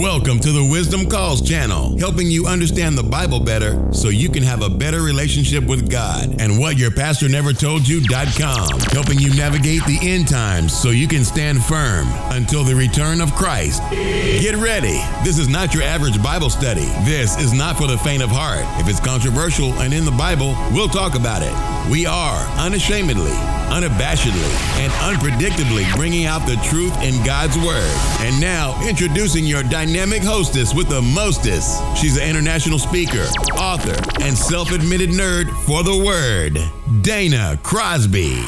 Welcome to the Wisdom Calls channel, helping you understand the Bible better so you can have a better relationship with God. And what your pastor never told you.com, helping you navigate the end times so you can stand firm until the return of Christ. Get ready. This is not your average Bible study. This is not for the faint of heart. If it's controversial and in the Bible, we'll talk about it. We are unashamedly, unabashedly, and unpredictably bringing out the truth in God's Word. And now, introducing your dynamic hostess with the mostest. She's an international speaker, author, and self admitted nerd for the Word, Dana Crosby.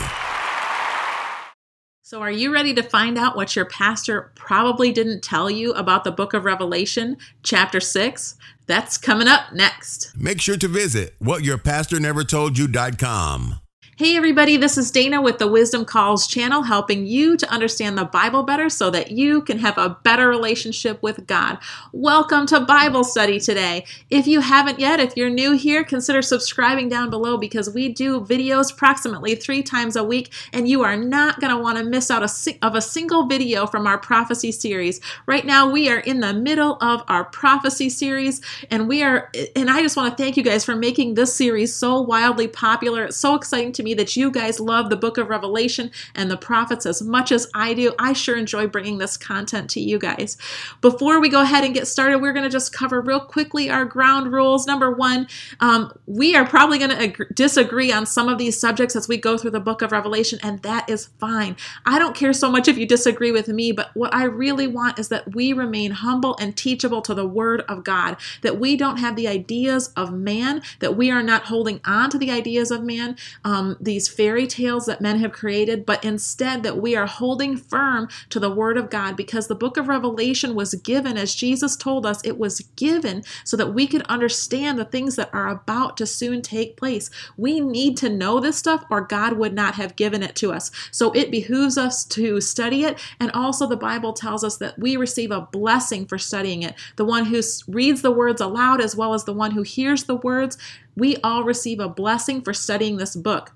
So, are you ready to find out what your pastor probably didn't tell you about the book of Revelation, chapter 6? That's coming up next. Make sure to visit whatyourpastornevertoldyou.com. Hey, everybody, this is Dana with the Wisdom Calls channel, helping you to understand the Bible better so that you can have a better relationship with God. Welcome to Bible study today. If you haven't yet, if you're new here, consider subscribing down below because we do videos approximately three times a week, and you are not going to want to miss out a, of a single video from our prophecy series. Right now, we are in the middle of our prophecy series, and we are, and I just want to thank you guys for making this series so wildly popular. It's so exciting to me that you guys love the book of Revelation and the prophets as much as I do. I sure enjoy bringing this content to you guys. Before we go ahead and get started, we're going to just cover real quickly our ground rules. Number one, um, we are probably going to ag- disagree on some of these subjects as we go through the book of Revelation, and that is fine. I don't care so much if you disagree with me, but what I really want is that we remain humble and teachable to the Word of God, that we don't have the ideas of man, that we are not holding on to the ideas of man. Um, these fairy tales that men have created, but instead that we are holding firm to the Word of God because the book of Revelation was given, as Jesus told us, it was given so that we could understand the things that are about to soon take place. We need to know this stuff, or God would not have given it to us. So it behooves us to study it, and also the Bible tells us that we receive a blessing for studying it. The one who reads the words aloud, as well as the one who hears the words, we all receive a blessing for studying this book.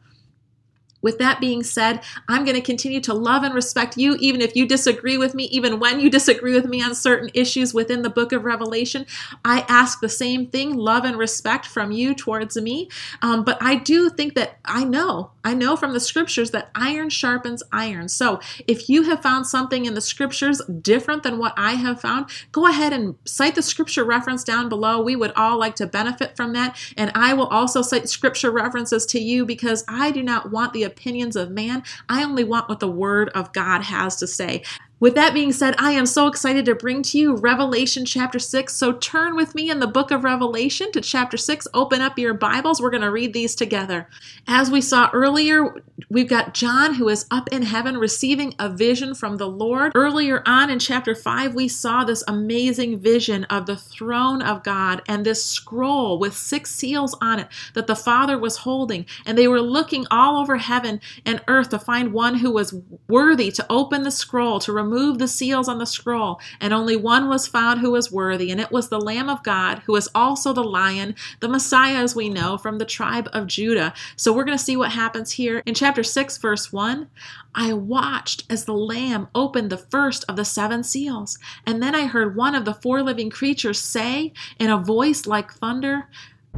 With that being said, I'm going to continue to love and respect you, even if you disagree with me, even when you disagree with me on certain issues within the book of Revelation. I ask the same thing love and respect from you towards me. Um, but I do think that I know, I know from the scriptures that iron sharpens iron. So if you have found something in the scriptures different than what I have found, go ahead and cite the scripture reference down below. We would all like to benefit from that. And I will also cite scripture references to you because I do not want the opinions of man. I only want what the Word of God has to say. With that being said, I am so excited to bring to you Revelation chapter 6. So turn with me in the book of Revelation to chapter 6. Open up your Bibles. We're going to read these together. As we saw earlier, we've got John who is up in heaven receiving a vision from the Lord. Earlier on in chapter 5, we saw this amazing vision of the throne of God and this scroll with six seals on it that the Father was holding. And they were looking all over heaven and earth to find one who was worthy to open the scroll, to remove the seals on the scroll, and only one was found who was worthy, and it was the Lamb of God, who is also the Lion, the Messiah, as we know, from the tribe of Judah. So we're going to see what happens here in chapter 6, verse 1. I watched as the Lamb opened the first of the seven seals, and then I heard one of the four living creatures say in a voice like thunder,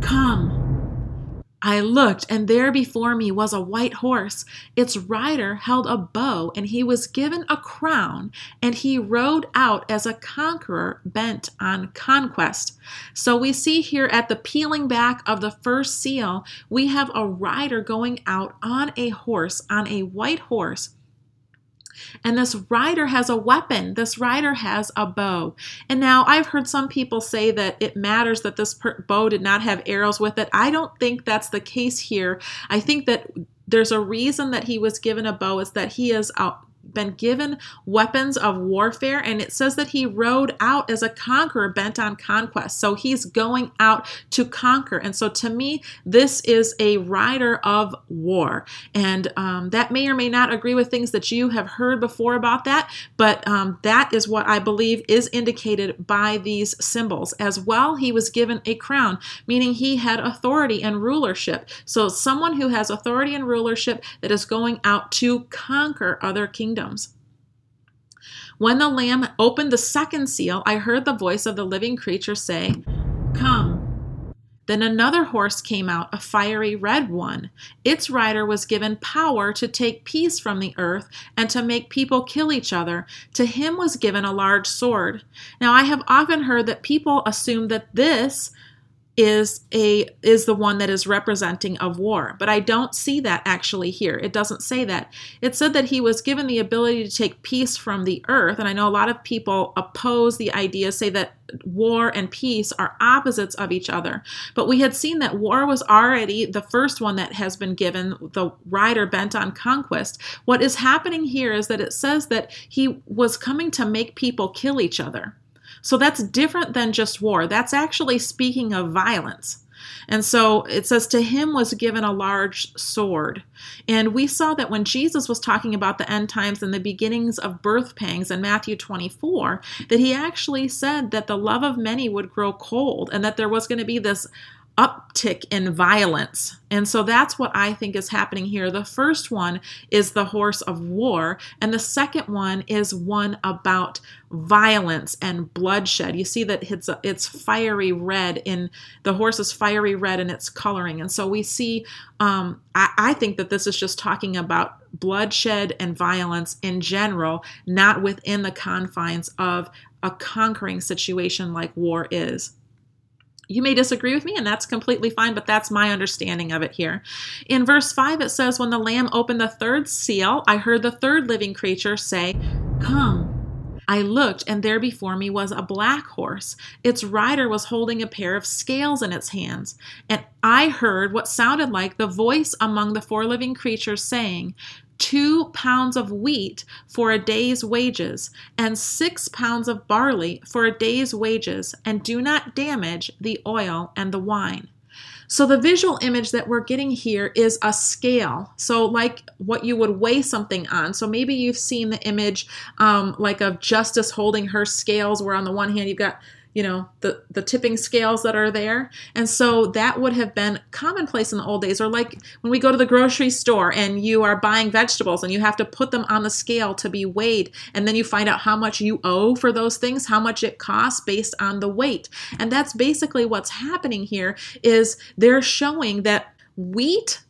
Come. I looked, and there before me was a white horse. Its rider held a bow, and he was given a crown, and he rode out as a conqueror bent on conquest. So we see here at the peeling back of the first seal, we have a rider going out on a horse, on a white horse and this rider has a weapon. This rider has a bow. And now I've heard some people say that it matters that this bow did not have arrows with it. I don't think that's the case here. I think that there's a reason that he was given a bow is that he is out been given weapons of warfare, and it says that he rode out as a conqueror bent on conquest. So he's going out to conquer. And so to me, this is a rider of war. And um, that may or may not agree with things that you have heard before about that, but um, that is what I believe is indicated by these symbols. As well, he was given a crown, meaning he had authority and rulership. So someone who has authority and rulership that is going out to conquer other kingdoms kingdoms. When the Lamb opened the second seal, I heard the voice of the living creature say, Come. Then another horse came out, a fiery red one. Its rider was given power to take peace from the earth and to make people kill each other. To him was given a large sword. Now I have often heard that people assume that this is a is the one that is representing of war. But i don't see that actually here. It doesn't say that. It said that he was given the ability to take peace from the earth. And i know a lot of people oppose the idea say that war and peace are opposites of each other. But we had seen that war was already the first one that has been given the rider bent on conquest. What is happening here is that it says that he was coming to make people kill each other so that's different than just war. That's actually speaking of violence. And so it says, To him was given a large sword. And we saw that when Jesus was talking about the end times and the beginnings of birth pangs in Matthew 24, that he actually said that the love of many would grow cold and that there was going to be this uptick in violence. And so that's what I think is happening here. The first one is the horse of war, and the second one is one about violence and bloodshed. You see that it's it's fiery red in the horse is fiery red in its coloring, and so we see. Um, I, I think that this is just talking about bloodshed and violence in general, not within the confines of a conquering situation like war is. You may disagree with me, and that's completely fine, but that's my understanding of it here. In verse 5, it says, When the Lamb opened the third seal, I heard the third living creature say, Come. I looked, and there before me was a black horse. Its rider was holding a pair of scales in its hands. And I heard what sounded like the voice among the four living creatures saying, two pounds of wheat for a day's wages, and six pounds of barley for a day's wages, and do not damage the oil and the wine. So, the visual image that we're getting here is a scale. So, like what you would weigh something on. So, maybe you've seen the image um, like of Justice holding her scales, where on the one hand you've got you know the the tipping scales that are there. And so that would have been commonplace in the old days. Or like when we go to the grocery store and you are buying vegetables and you have to put them on the scale to be weighed and then you find out how much you owe for those things how much it costs based on the weight. And that's basically what's happening here is they're showing that wheat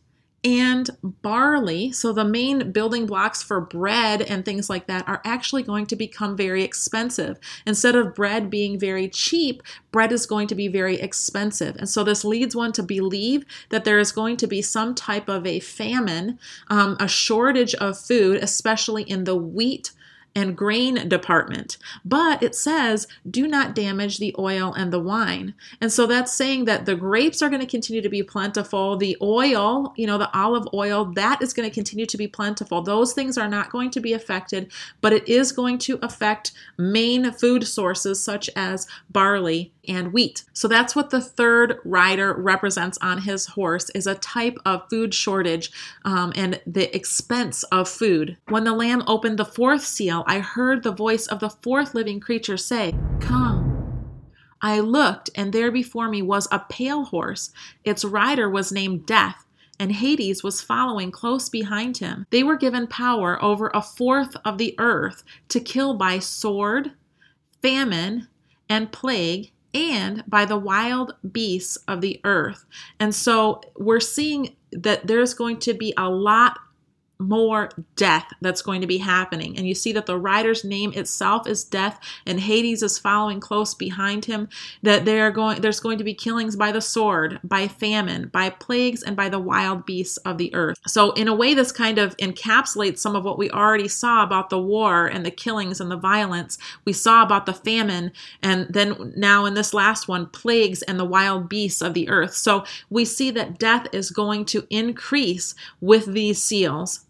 and barley, so the main building blocks for bread and things like that, are actually going to become very expensive. Instead of bread being very cheap, bread is going to be very expensive. And so this leads one to believe that there is going to be some type of a famine, um, a shortage of food, especially in the wheat and grain department. But it says, do not damage the oil and the wine. And so that's saying that the grapes are going to continue to be plentiful. The oil, you know, the olive oil, that is going to continue to be plentiful. Those things are not going to be affected, but it is going to affect main food sources such as barley and wheat. So that's what the third rider represents on his horse is a type of food shortage um, and the expense of food. When the lamb opened the fourth seal, I heard the voice of the fourth living creature say, Come. I looked, and there before me was a pale horse. Its rider was named Death, and Hades was following close behind him. They were given power over a fourth of the earth to kill by sword, famine, and plague, and by the wild beasts of the earth. And so we're seeing that there's going to be a lot more death that's going to be happening. And you see that the rider's name itself is death, and Hades is following close behind him. That they are going there's going to be killings by the sword, by famine, by plagues, and by the wild beasts of the earth. So in a way, this kind of encapsulates some of what we already saw about the war and the killings and the violence. We saw about the famine, and then now in this last one, plagues and the wild beasts of the earth. So we see that death is going to increase with these seals.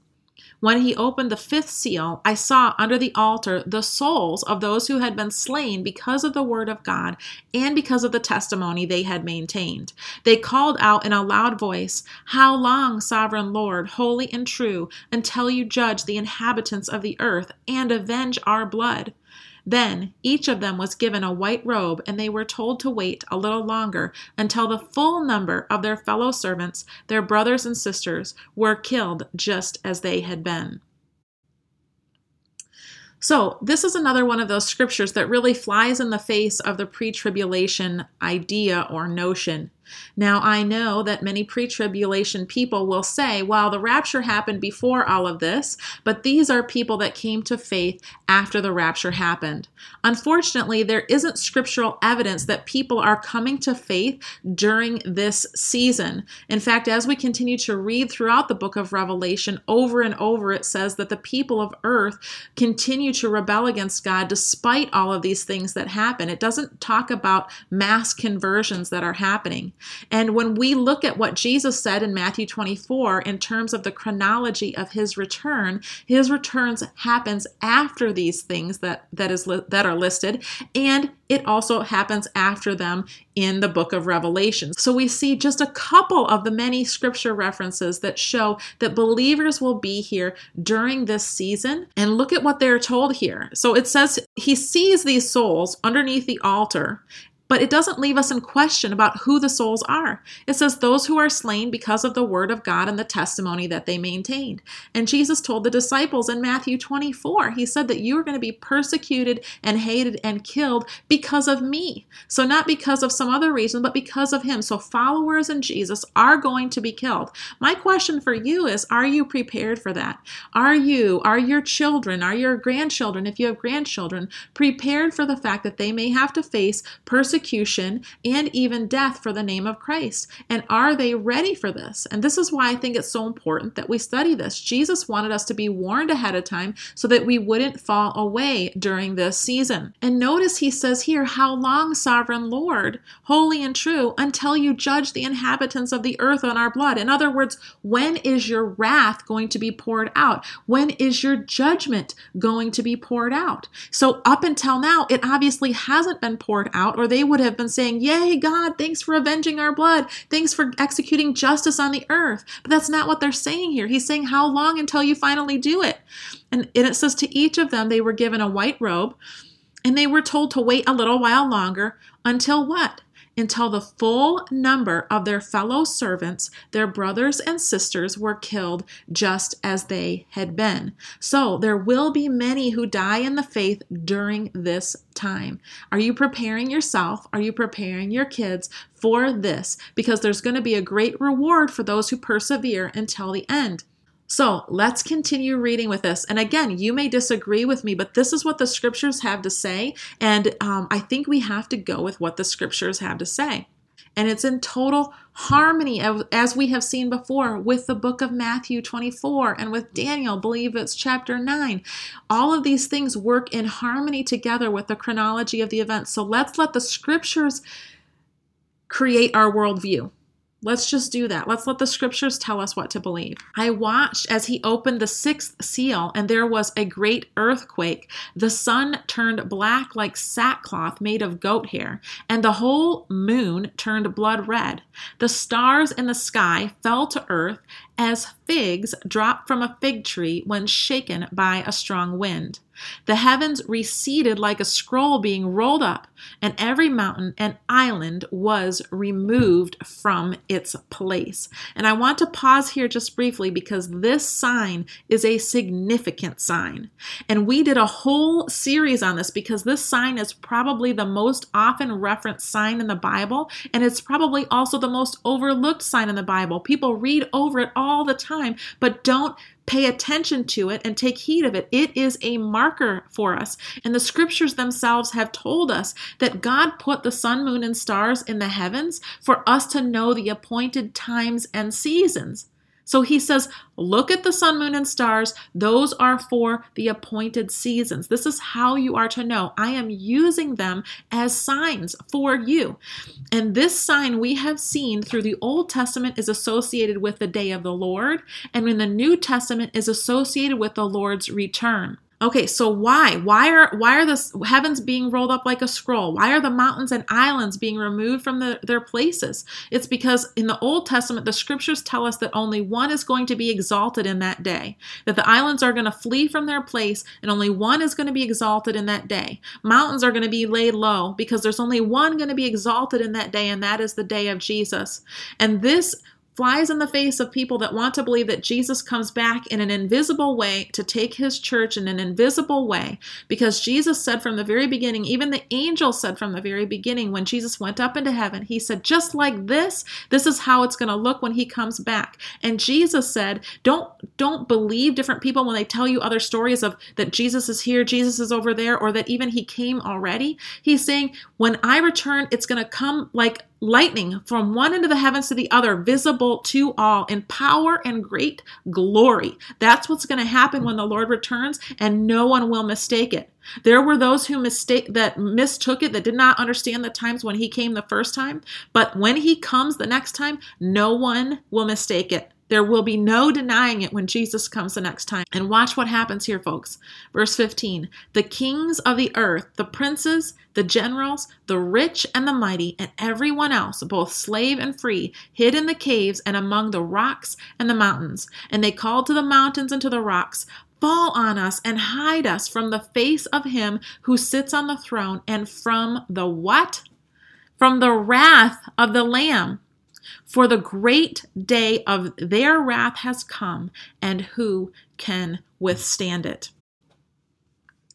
When he opened the fifth seal, I saw under the altar the souls of those who had been slain because of the word of God and because of the testimony they had maintained. They called out in a loud voice, How long, sovereign Lord, holy and true, until you judge the inhabitants of the earth and avenge our blood? Then each of them was given a white robe, and they were told to wait a little longer until the full number of their fellow servants, their brothers and sisters, were killed just as they had been. So, this is another one of those scriptures that really flies in the face of the pre tribulation idea or notion. Now, I know that many pre tribulation people will say, well, the rapture happened before all of this, but these are people that came to faith after the rapture happened. Unfortunately, there isn't scriptural evidence that people are coming to faith during this season. In fact, as we continue to read throughout the book of Revelation, over and over it says that the people of earth continue to rebel against God despite all of these things that happen. It doesn't talk about mass conversions that are happening. And when we look at what Jesus said in Matthew 24 in terms of the chronology of his return, his returns happens after these things that that is that are listed and it also happens after them in the book of Revelation. So we see just a couple of the many scripture references that show that believers will be here during this season. And look at what they're told here. So it says he sees these souls underneath the altar but it doesn't leave us in question about who the souls are. It says, Those who are slain because of the word of God and the testimony that they maintained. And Jesus told the disciples in Matthew 24, He said that you are going to be persecuted and hated and killed because of me. So, not because of some other reason, but because of Him. So, followers in Jesus are going to be killed. My question for you is Are you prepared for that? Are you, are your children, are your grandchildren, if you have grandchildren, prepared for the fact that they may have to face persecution? Persecution, and even death for the name of Christ. And are they ready for this? And this is why I think it's so important that we study this. Jesus wanted us to be warned ahead of time so that we wouldn't fall away during this season. And notice he says here, How long, sovereign Lord, holy and true, until you judge the inhabitants of the earth on our blood? In other words, when is your wrath going to be poured out? When is your judgment going to be poured out? So, up until now, it obviously hasn't been poured out, or they would have been saying, Yay, God, thanks for avenging our blood. Thanks for executing justice on the earth. But that's not what they're saying here. He's saying, How long until you finally do it? And, it says, To each of them, they were given a white robe, and they were told to wait a little while longer until what? Until the full number of their fellow servants, their brothers and sisters, were killed just as they had been. So there will be many who die in the faith during this time. Are you preparing yourself? Are you preparing your kids for this? Because there's going to be a great reward for those who persevere until the end. So let's continue reading with this. And again, you may disagree with me, but this is what the scriptures have to say. And um, I think we have to go with what the scriptures have to say. And it's in total harmony, as we have seen before, with the book of Matthew 24 and with Daniel, believe it's chapter 9. All of these things work in harmony together with the chronology of the events. So let's let the scriptures create our worldview. Let's just do that. Let's let the scriptures tell us what to believe. I watched as he opened the sixth seal, and there was a great earthquake. The sun turned black like sackcloth made of goat hair, and the whole moon turned blood red. The stars in the sky fell to earth as figs drop from a fig tree when shaken by a strong wind. The heavens receded like a scroll being rolled up, and every mountain and island was removed from its place. And I want to pause here just briefly because this sign is a significant sign. And we did a whole series on this because this sign is probably the most often referenced sign in the Bible, and it's probably also the most overlooked sign in the Bible. People read over it all the time, but don't pay attention to it and take heed of it. It is a marker for us. And the scriptures themselves have told us that God put the sun, moon, and stars in the heavens for us to know the appointed times and seasons. So he says, Look at the sun, moon, and stars. Those are for the appointed seasons. This is how you are to know. I am using them as signs for you. And this sign we have seen through the Old Testament is associated with the day of the Lord, and in the New Testament is associated with the Lord's return. Okay, so why? Why are why are the heavens being rolled up like a scroll? Why are the mountains and islands being removed from the, their places? It's because in the Old Testament the scriptures tell us that only one is going to be exalted in that day. That the islands are going to flee from their place and only one is going to be exalted in that day. Mountains are going to be laid low because there's only one going to be exalted in that day and that is the day of Jesus. And this flies in the face of people that want to believe that Jesus comes back in an invisible way to take his church in an invisible way. Because Jesus said from the very beginning, even the angel said from the very beginning, when Jesus went up into heaven, he said, just like this, this is how it's going to look when he comes back. And Jesus said, don't don't believe different people when they tell you other stories of that Jesus is here, Jesus is over there, or that even he came already. He's saying, when I return, it's going to come like lightning from one end of the heavens to the other, visible to all in power and great glory. That's what's going to happen when the Lord returns, and no one will mistake it. There were those who mistake that mistook it, that did not understand the times when he came the first time, but when he comes the next time, no one will mistake it. There will be no denying it when Jesus comes the next time. And watch what happens here, folks. Verse 15 The kings of the earth, the princes, the generals, the rich and the mighty, and everyone else, both slave and free, hid in the caves and among the rocks and the mountains. And they called to the mountains and to the rocks, Fall on us and hide us from the face of him who sits on the throne and from the what? From the wrath of the Lamb. For the great day of their wrath has come, and who can withstand it?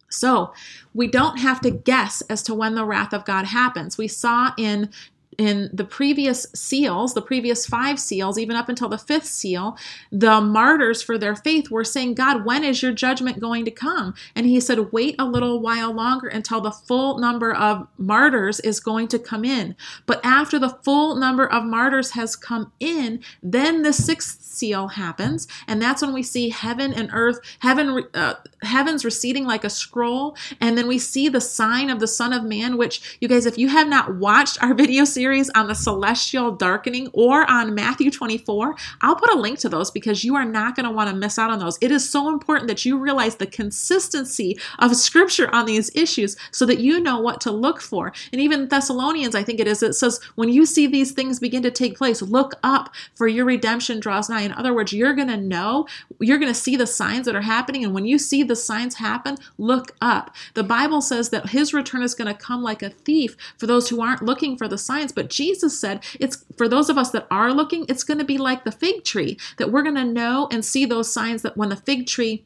So, we don't have to guess as to when the wrath of God happens. We saw in in the previous seals, the previous five seals, even up until the fifth seal, the martyrs for their faith were saying, God, when is your judgment going to come? And he said, wait a little while longer until the full number of martyrs is going to come in. But after the full number of martyrs has come in, then the sixth seal happens. And that's when we see heaven and earth, heaven, uh, heavens receding like a scroll. And then we see the sign of the Son of Man, which, you guys, if you have not watched our video series, series on the celestial darkening or on Matthew 24. I'll put a link to those because you are not going to want to miss out on those. It is so important that you realize the consistency of scripture on these issues so that you know what to look for. And even Thessalonians, I think it is, it says, when you see these things begin to take place, look up for your redemption draws nigh. In other words, you're going to know, you're going to see the signs that are happening. And when you see the signs happen, look up. The Bible says that his return is going to come like a thief for those who aren't looking for the signs, but Jesus said it's for those of us that are looking, it's going to be like the fig tree, that we're going to know and see those signs that when the fig tree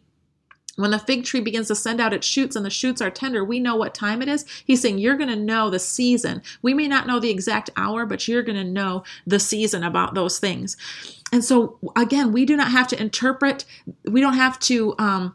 when the fig tree begins to send out its shoots and the shoots are tender, we know what time it is. He's saying you're going to know the season. We may not know the exact hour, but you're going to know the season about those things. And so, again, we do not have to interpret, we don't have to um,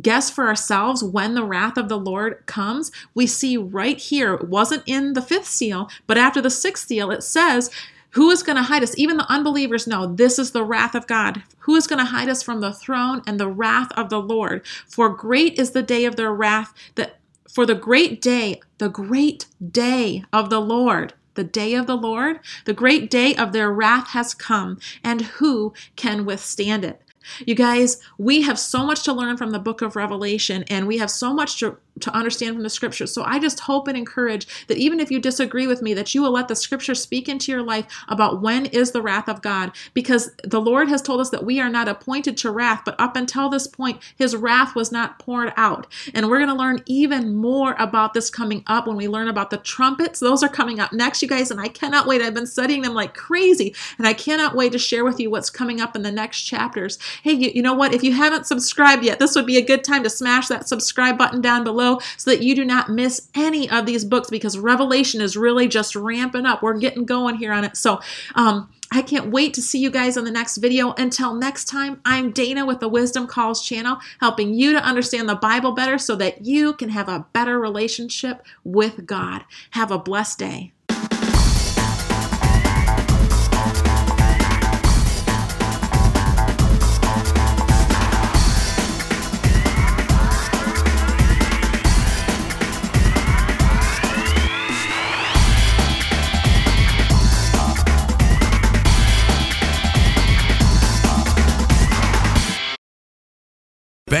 guess for ourselves when the wrath of the Lord comes, we see right here, it wasn't in the fifth seal, but after the sixth seal, it says, who is going to hide us? Even the unbelievers know this is the wrath of God. Who is going to hide us from the throne and the wrath of the Lord? For great is the day of their wrath, that for the great day, the great day of the Lord, the day of the Lord, the great day of their wrath has come, and who can withstand it? You guys, we have so much to learn from the book of Revelation, and we have so much to to understand from the scriptures. So I just hope and encourage that even if you disagree with me, that you will let the scripture speak into your life about when is the wrath of God. Because the Lord has told us that we are not appointed to wrath, but up until this point, his wrath was not poured out. And we're going to learn even more about this coming up when we learn about the trumpets. Those are coming up next, you guys, and I cannot wait. I've been studying them like crazy, and I cannot wait to share with you what's coming up in the next chapters. Hey, you, you know what? If you haven't subscribed yet, this would be a good time to smash that subscribe button down below so that you do not miss any of these books because Revelation is really just ramping up. We're getting going here on it. So, um, I can't wait to see you guys on the next video. Until next time, I'm Dana with the Wisdom Calls channel, helping you to understand the Bible better so that you can have a better relationship with God. Have a blessed day.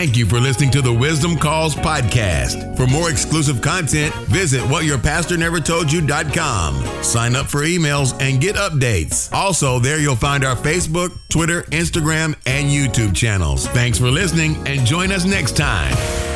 Thank you for listening to the Wisdom Calls podcast. For more exclusive content, visit whatyourpastornevertoldyou.com. Sign up for emails and get updates. Also, there you'll find our Facebook, Twitter, Instagram, and YouTube channels. Thanks for listening and join us next time.